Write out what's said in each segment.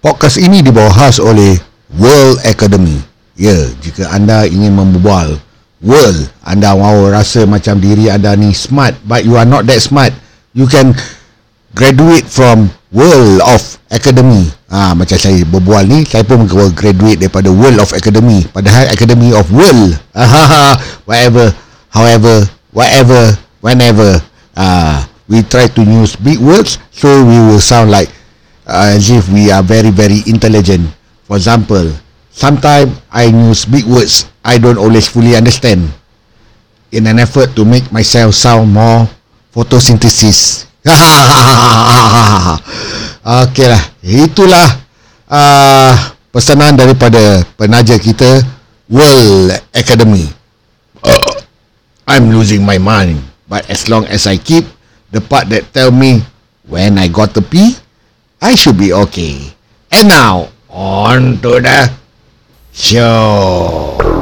Podcast ini dibawa khas oleh World Academy. Ya, jika anda ingin membual world, anda mahu rasa macam diri anda ni smart but you are not that smart, you can graduate from World of Academy. Ah, ha, macam saya berbual ni, saya pun graduate daripada World of Academy. Padahal Academy of World. whatever, however, whatever, whenever. Ah, we try to use big words so we will sound like uh, as if we are very very intelligent. For example, sometimes I use big words I don't always fully understand. In an effort to make myself sound more photosynthesis. Okey lah, itulah uh, pesanan daripada penaja kita World Academy. Uh, I'm losing my mind, but as long as I keep the part that tell me when I got to pee, I should be okay. And now, on to the show.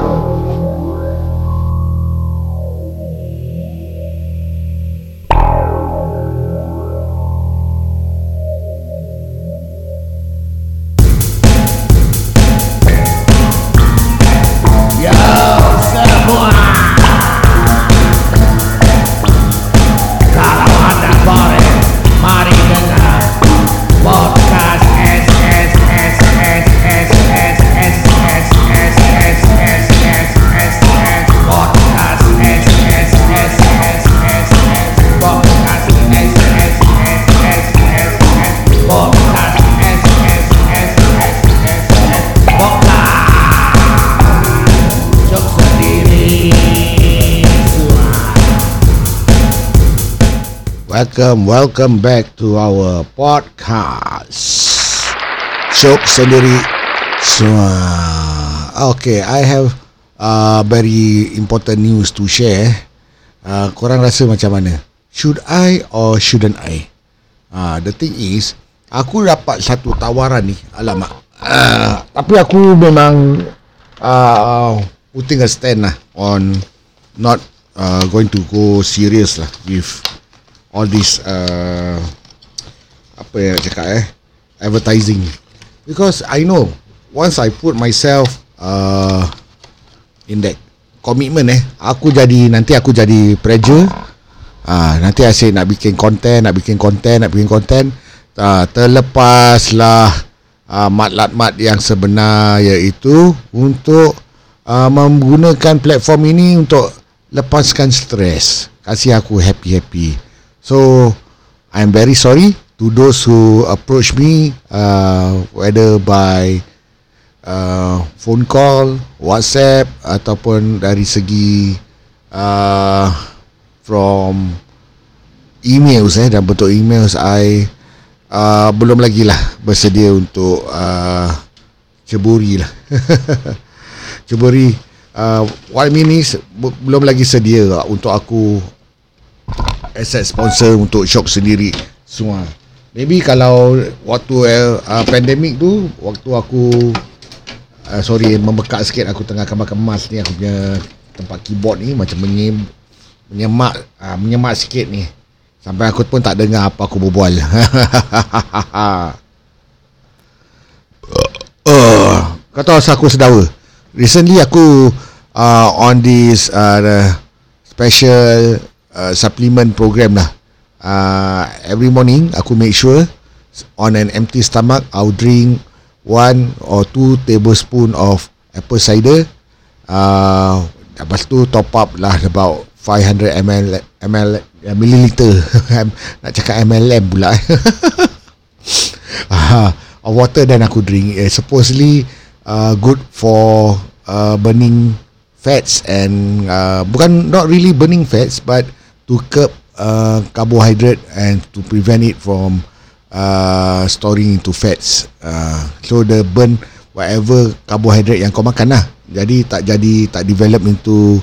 Welcome, welcome back to our podcast. Shok sendiri semua. Okay, I have uh, very important news to share. Uh, korang rasa macam mana? Should I or shouldn't I? Uh, the thing is, aku dapat satu tawaran ni. Alamak. Uh, tapi aku memang uh, putting a stand lah on not uh, going to go serious lah with all this uh, apa yang nak cakap eh advertising. Because I know once I put myself uh, in that commitment eh aku jadi nanti aku jadi pressure ah uh, nanti asyik nak bikin content nak bikin content nak bikin content uh, terlepaslah uh, mat-lat-mat yang sebenar iaitu untuk uh, menggunakan platform ini untuk lepaskan stres. Kasih aku happy-happy So I'm very sorry to those who approach me uh, whether by uh, phone call, WhatsApp ataupun dari segi uh, from emails eh dan bentuk emails I uh, belum lagi lah bersedia untuk uh, ceburi lah. Ceburi uh, what I mean is belum lagi sedia lah untuk aku asset sponsor untuk shop sendiri semua. Maybe kalau waktu uh, pandemik tu waktu aku uh, sorry membekak sikit aku tengah makan emas ni aku punya tempat keyboard ni macam menyem, menyemak uh, menyemak sikit ni. Sampai aku pun tak dengar apa aku berbual. uh, kata asal aku sedawa. Recently aku uh, on this uh, special Uh, supplement program lah. Uh, every morning aku make sure on an empty stomach I'll drink one or two tablespoon of apple cider. Uh, lepas tu top up lah about 500 ml ml uh, milliliter. Nak cakap MLM pula. uh, of water then aku drink. Uh, supposedly uh, good for uh, burning fats and uh, bukan not really burning fats but to curb uh, carbohydrate and to prevent it from uh, storing into fats. Uh, so the burn whatever carbohydrate yang kau makan lah. Jadi tak jadi tak develop into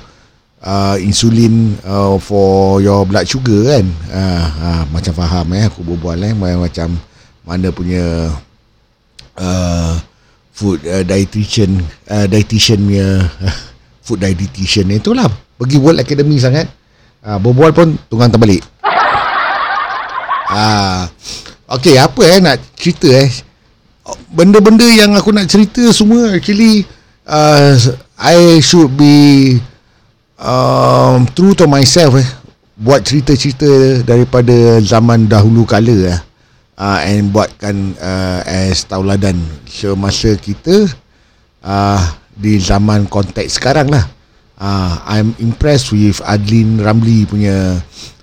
uh, insulin uh, for your blood sugar kan. Uh, uh, macam faham eh aku berbual eh macam mana punya uh, food uh, dietitian uh, dietitian punya food dietitian itulah pergi World Academy sangat Ha, berbual pun tunggang terbalik. Ha, okay, apa eh nak cerita eh. benda-benda yang aku nak cerita semua actually uh, I should be um, true to myself eh buat cerita-cerita daripada zaman dahulu kala eh uh, and buatkan uh, as tauladan semasa kita uh, di zaman konteks sekarang lah uh, I'm impressed with Adlin Ramli punya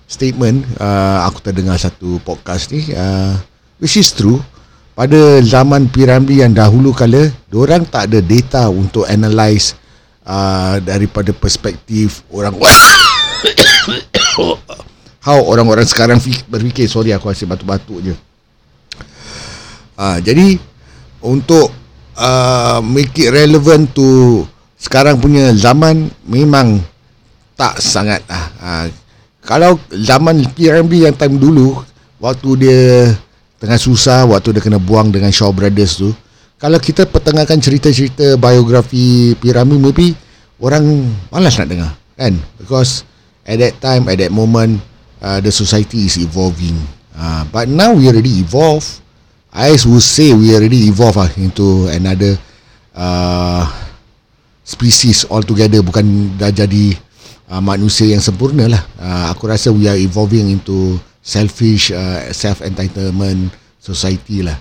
statement. Uh, aku terdengar satu podcast ni uh, which is true. Pada zaman piramidi yang dahulu kala orang tak ada data untuk analyse uh, daripada perspektif orang how orang-orang sekarang berfikir. Sorry aku asyik batuk-batuk je. Uh, jadi untuk uh, make it relevant to sekarang punya zaman memang tak sangat lah. Uh, kalau zaman PRMB yang time dulu waktu dia tengah susah waktu dia kena buang dengan Shaw Brothers tu kalau kita pertengahkan cerita-cerita biografi Piramid maybe orang malas nak dengar kan? Because at that time at that moment uh, the society is evolving. Uh, but now we already evolve. I would say we already evolve uh, into another uh, species altogether bukan dah jadi uh, manusia yang sempurna lah. Uh, aku rasa we are evolving into selfish, uh, self entitlement society lah,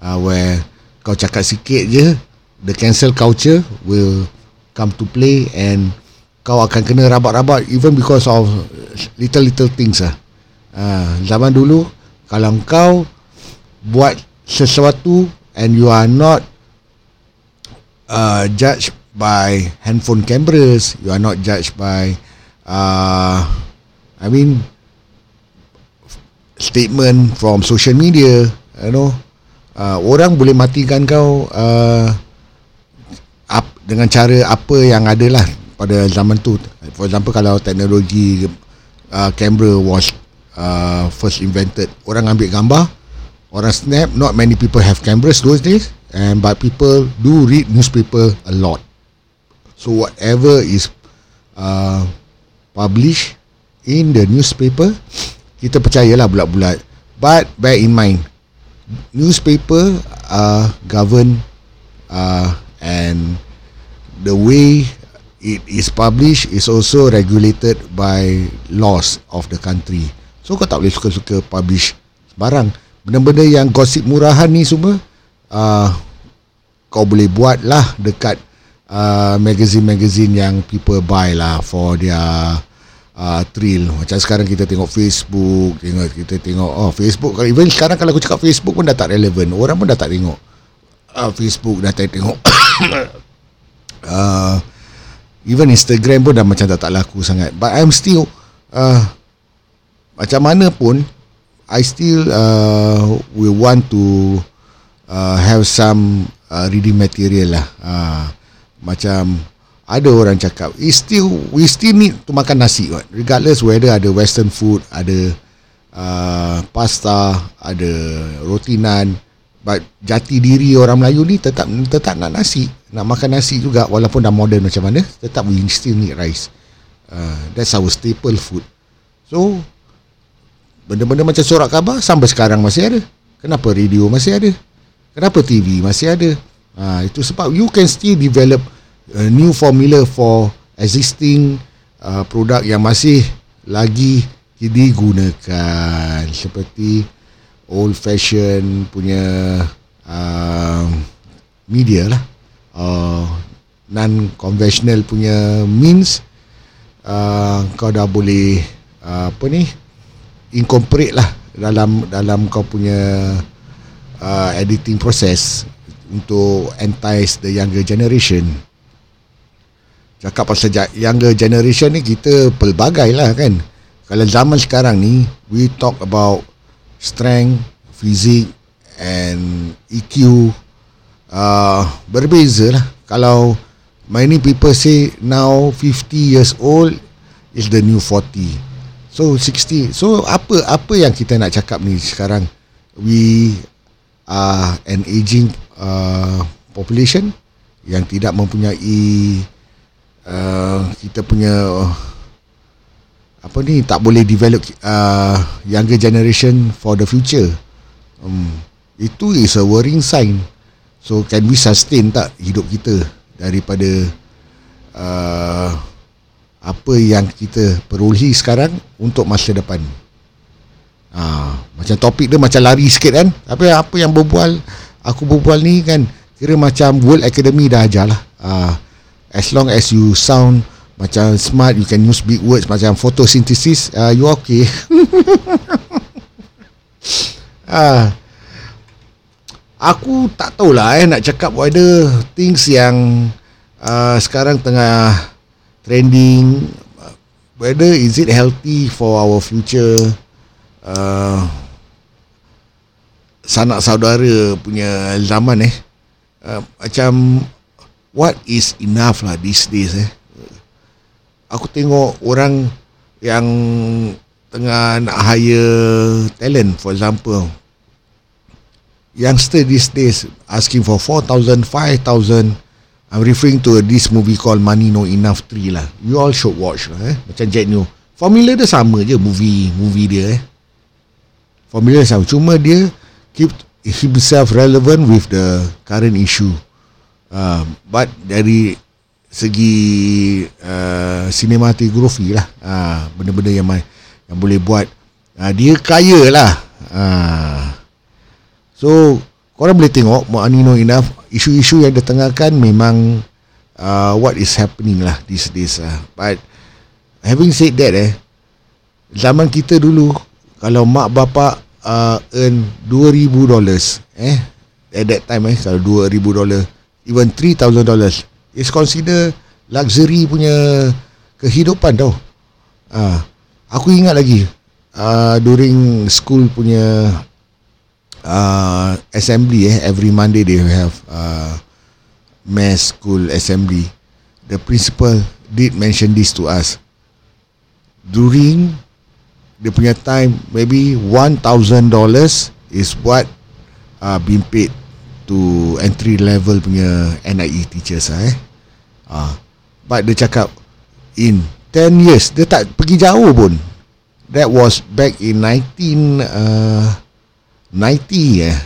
uh, where kau cakap sikit je, the cancel culture will come to play and kau akan kena rabat-rabat even because of little little things lah. Uh, zaman dulu kalau kau buat sesuatu and you are not uh, judged by handphone cameras, you are not judged by uh, I mean statement from social media you know. Uh, orang boleh matikan kau uh, up, dengan cara apa yang ada lah pada zaman tu. For example kalau teknologi uh, camera was uh, first invented orang ambil gambar orang snap not many people have cameras those days and but people do read newspaper a lot so whatever is uh, publish in the newspaper kita percayalah bulat-bulat. But bear in mind newspaper are governed uh, and the way it is published is also regulated by laws of the country. So kau tak boleh suka-suka publish barang. Benda-benda yang gosip murahan ni semua uh, kau boleh buat lah dekat uh, magazine-magazine yang people buy lah for their uh, thrill. Macam sekarang kita tengok Facebook, tengok kita tengok oh Facebook. Even sekarang kalau aku cakap Facebook pun dah tak relevan. Orang pun dah tak tengok uh, Facebook dah tak tengok. uh, even Instagram pun dah macam tak tak laku sangat. But I'm still uh, macam mana pun I still uh, will want to uh, have some uh, reading material lah. Uh, macam ada orang cakap we still we still need to makan nasi right? regardless whether ada western food ada uh, pasta ada roti nan but jati diri orang Melayu ni tetap tetap nak nasi nak makan nasi juga walaupun dah modern macam mana tetap we still need rice. Uh, that's our staple food. So benda-benda macam sorak khabar sampai sekarang masih ada. Kenapa radio masih ada? Kenapa TV masih ada? Ha, itu sebab you can still develop a new formula for existing uh, produk yang masih lagi digunakan seperti old fashion punya uh, media lah uh, non conventional punya means uh, kau dah boleh uh, apa ni incorporate lah dalam dalam kau punya uh, editing process untuk entice the younger generation. Cakap pasal younger generation ni kita pelbagai lah kan. Kalau zaman sekarang ni, we talk about strength, physique and EQ uh, berbeza lah. Kalau many people say now 50 years old is the new 40. So 60. So apa apa yang kita nak cakap ni sekarang? We are an aging Uh, population yang tidak mempunyai uh, kita punya uh, apa ni tak boleh develop uh, younger generation for the future um, itu is a worrying sign So can we sustain tak hidup kita daripada uh, apa yang kita perolehi sekarang untuk masa depan. Ha, macam topik dia macam lari sikit kan. Tapi apa yang berbual aku berbual ni kan kira macam World Academy dah ajar lah. Ha, as long as you sound macam smart, you can use big words macam photosynthesis, uh, you okay. ha, aku tak tahulah eh nak cakap whether things yang uh, sekarang tengah trending. Whether is it healthy for our future uh, sanak saudara punya zaman eh. Uh, macam what is enough lah these days eh aku tengok orang yang tengah nak hire talent for example youngster these days asking for 4,000, 5,000. I'm referring to this movie called Money No Enough 3 lah. You all should watch lah eh. Macam Jet New. Formula dia sama je movie movie dia eh. Formula sama. Cuma dia keep himself relevant with the current issue. Uh, but dari segi uh, cinematography lah. Uh, benda-benda yang yang boleh buat. Uh, dia kaya lah. Uh, So korang boleh tengok Money No Enough Isu-isu yang ditengahkan memang uh, What is happening lah These days uh. But Having said that eh Zaman kita dulu Kalau mak bapak uh, Earn $2,000 Eh At that time eh Kalau $2,000 Even $3,000 It's consider Luxury punya Kehidupan tau. Uh, Aku ingat lagi uh, During school punya uh, assembly eh every Monday they have uh, mass school assembly. The principal did mention this to us. During the punya time maybe one thousand dollars is what uh, being paid to entry level punya NIE teachers ah, eh. Uh, but dia cakap in 10 years dia tak pergi jauh pun. That was back in 19 uh, 90 eh.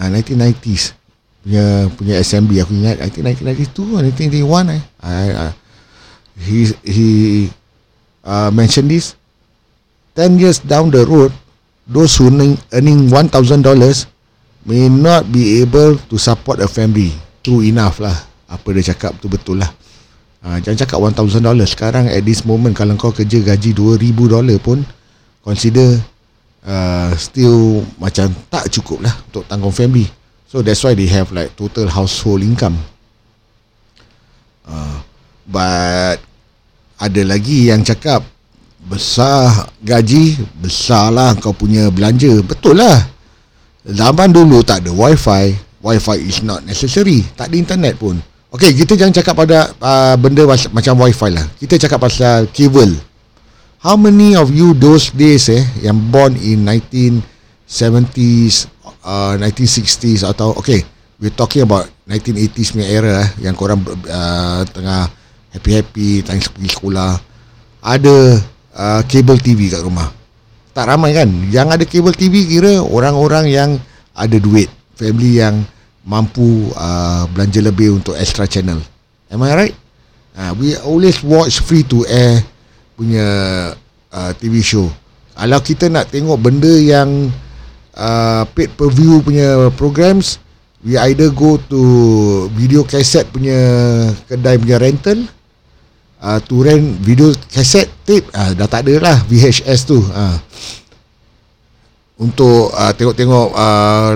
Uh, 1990s punya punya assembly aku ingat I think 1992 or 1991 eh. I, uh, he he uh, mentioned this. 10 years down the road those who earning $1000 may not be able to support a family. True enough lah. Apa dia cakap tu betul lah. Uh, jangan cakap $1000 sekarang at this moment kalau kau kerja gaji $2000 pun consider uh, still macam tak cukup lah untuk tanggung family. So that's why they have like total household income. Uh, but ada lagi yang cakap besar gaji besar lah kau punya belanja. Betul lah zaman dulu tak ada wifi. Wifi is not necessary. Tak ada internet pun. Okay, kita jangan cakap pada uh, benda macam wifi lah. Kita cakap pasal kabel How many of you those days eh yang born in 1970s, uh, 1960s atau okay, we talking about 1980s punya era eh yang korang uh, tengah happy-happy tengah pergi sekolah. Ada uh, cable TV kat rumah. Tak ramai kan? Yang ada cable TV kira orang-orang yang ada duit, family yang mampu uh, belanja lebih untuk extra channel. Am I right? Uh, we always watch free to air punya uh, TV show. Kalau kita nak tengok benda yang uh, paid per view punya programs, we either go to video cassette punya kedai punya rental uh, to rent video cassette tape uh, dah tak ada lah VHS tu. Uh. Untuk uh, tengok-tengok uh,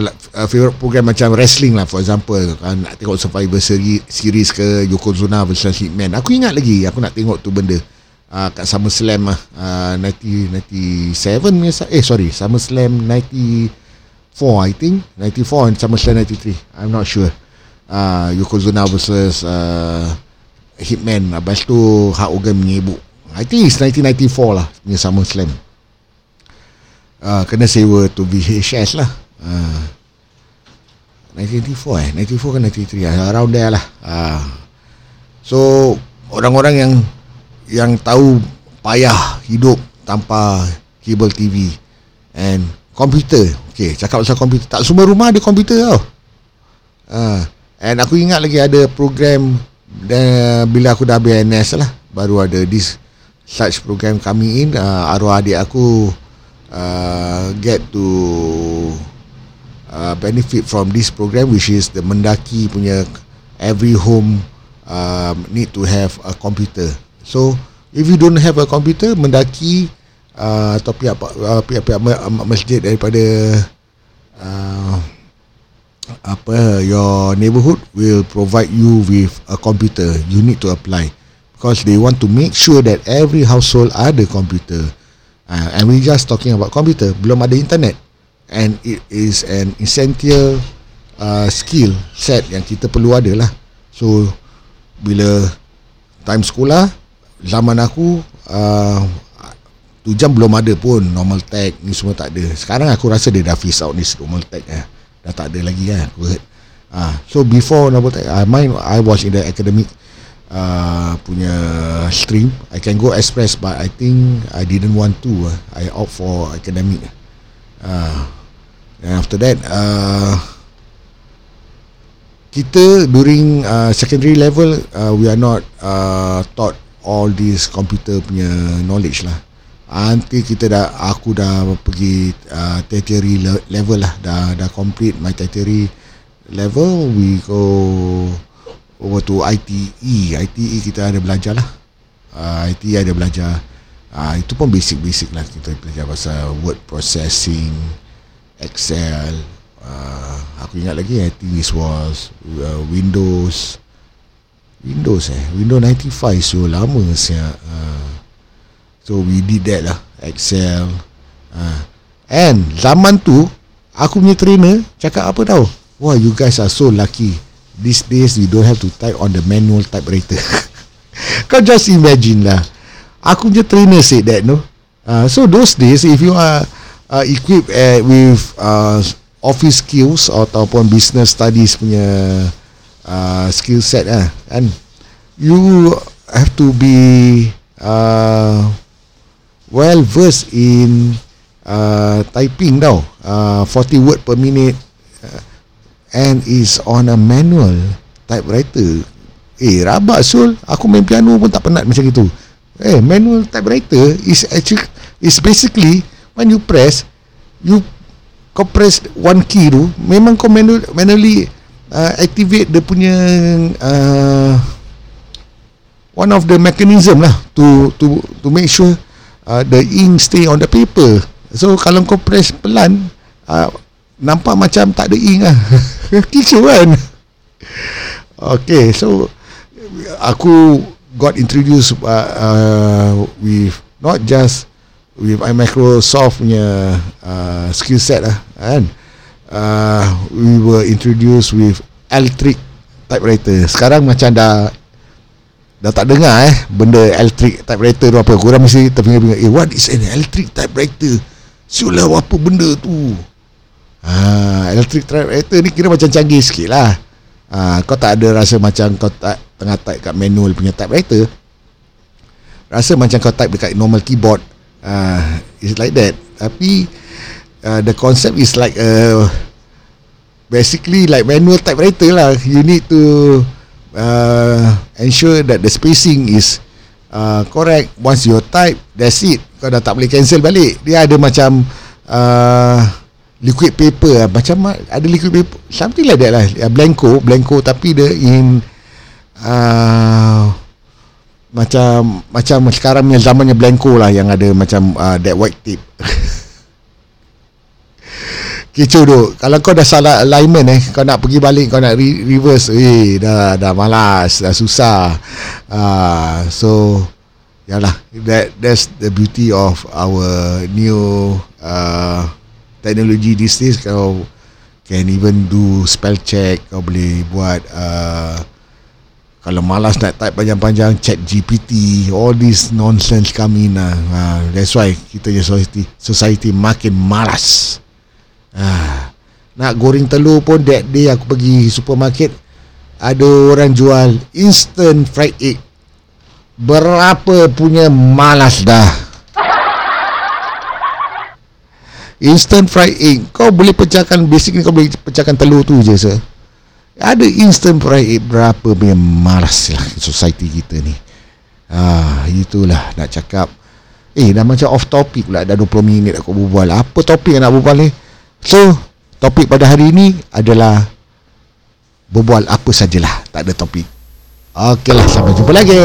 favorite program macam wrestling lah for example uh, nak tengok Survivor series ke Yokozuna versus Hitman aku ingat lagi aku nak tengok tu benda uh, kat SummerSlam lah uh, 90, 97 eh sorry SummerSlam 94 I think 94 and SummerSlam 93 I'm not sure uh, Yokozuna versus uh, Hitman lepas tu Hulk Hogan menyebuk I think it's 1994 lah punya SummerSlam. Uh, kena sewa tu VHS lah. Uh, 1994 eh? 94 ke 93 around there lah. Uh, so orang-orang yang yang tahu payah hidup tanpa kabel TV and komputer. Okey, cakap pasal komputer. Tak semua rumah ada komputer tau. Ha, And aku ingat lagi ada program dan bila aku dah BNS lah baru ada this such program kami in uh, arwah adik aku uh, get to uh, benefit from this program which is the Mendaki punya every home uh, need to have a computer. So if you don't have a computer Mendaki uh, atau pihak pihak-pihak masjid daripada uh, apa your neighborhood will provide you with a computer you need to apply. Because they want to make sure that every household ada computer. Uh, and we just talking about computer. Belum ada internet. And it is an essential uh, skill set yang kita perlu ada lah so bila time sekolah zaman aku uh, tu jam belum ada pun. Normal tech ni semua tak ada. Sekarang aku rasa dia dah face out ni normal tech eh. Dah tak ada lagi kan. Heard uh, so before normal tech I mind I was in the academic uh, punya stream. I can go express but I think I didn't want to uh, I opt for academic. Uh, And after that uh, Kita during uh, secondary level uh, We are not uh, taught all this computer punya knowledge lah Nanti kita dah Aku dah pergi uh, tertiary level lah. Dah, dah complete my tertiary level We go over to ITE ITE kita ada belajar lah. Uh, ITE ada belajar. Uh, Itu pun basic-basic lah Kita belajar pasal word processing Excel. Uh, Aku ingat lagi I think this was uh, Windows. Windows eh? Windows 95 So lama siap uh, So we did that lah. Excel. Uh, And Zaman tu Aku punya trainer Cakap apa tau? Wah you guys are so lucky. These days you don't have to type On the manual typewriter. Kau just imagine lah. Aku punya trainer said that no? Uh, So those days If you are uh, equipped uh, with uh, office skills ataupun business studies punya uh, skill set lah kan? You have to be uh, well versed in uh, typing tau. Uh, 40 word per minute. Uh, and is on a manual typewriter. Eh rabak sul. Aku main piano pun tak penat macam itu. Eh manual typewriter is actually is basically when you press you kau press one key tu memang kau manual, manually uh, activate dia punya uh, one of the mechanism lah to to to make sure uh, the ink stay on the paper. So kalau kau press pelan uh, nampak macam tak ada ink lah. Kicau kan? Okay so aku got introduced uh, uh, with not just with Microsoft punya uh, skill set lah kan? Uh, we were introduced with electric typewriter. Sekarang macam dah dah tak dengar eh benda electric typewriter tu apa. Korang mesti terpinggir-pinggir eh what is an electric typewriter? Siulah apa benda tu? Ha, electric typewriter ni kira macam canggih sikit lah. Ha, kau tak ada rasa macam kau tak tengah type kat manual punya typewriter. Rasa macam kau type dekat normal keyboard. Uh, it's like that. Tapi uh, the concept is like a basically like manual typewriter lah. You need to uh, ensure that the spacing is uh, correct. Once you type that's it. Kau dah tak boleh cancel balik. Dia ada macam uh, liquid paper. Lah. macam ada liquid paper. Something like that lah. Blanco blanco. Tapi dia in uh, macam macam sekarang punya zamannya blanco lah yang ada macam uh, that white tip kecoh tu kalau kau dah salah alignment eh kau nak pergi balik kau nak re- reverse eh dah dah malas dah susah. Uh, so yalah that that's the beauty of our new uh, technology these days. Kau can even do spell check kau boleh buat uh, kalau malas nak type panjang-panjang Chat GPT All this nonsense come in lah. ha, That's why Kita society Society makin malas ha, Nak goreng telur pun That day aku pergi supermarket Ada orang jual Instant fried egg. Berapa punya malas dah. Instant fried egg. Kau boleh pecahkan Basically kau boleh pecahkan telur tu je sir. Ada instant pride berapa memang malas lah society kita ni. Ah itulah nak cakap. Eh dah macam off topic pula dah 20 minit aku berbual. Apa topik yang nak berbual ni so topik pada hari ini adalah berbual apa sajalah. Tak ada topik. Okeylah sampai jumpa lagi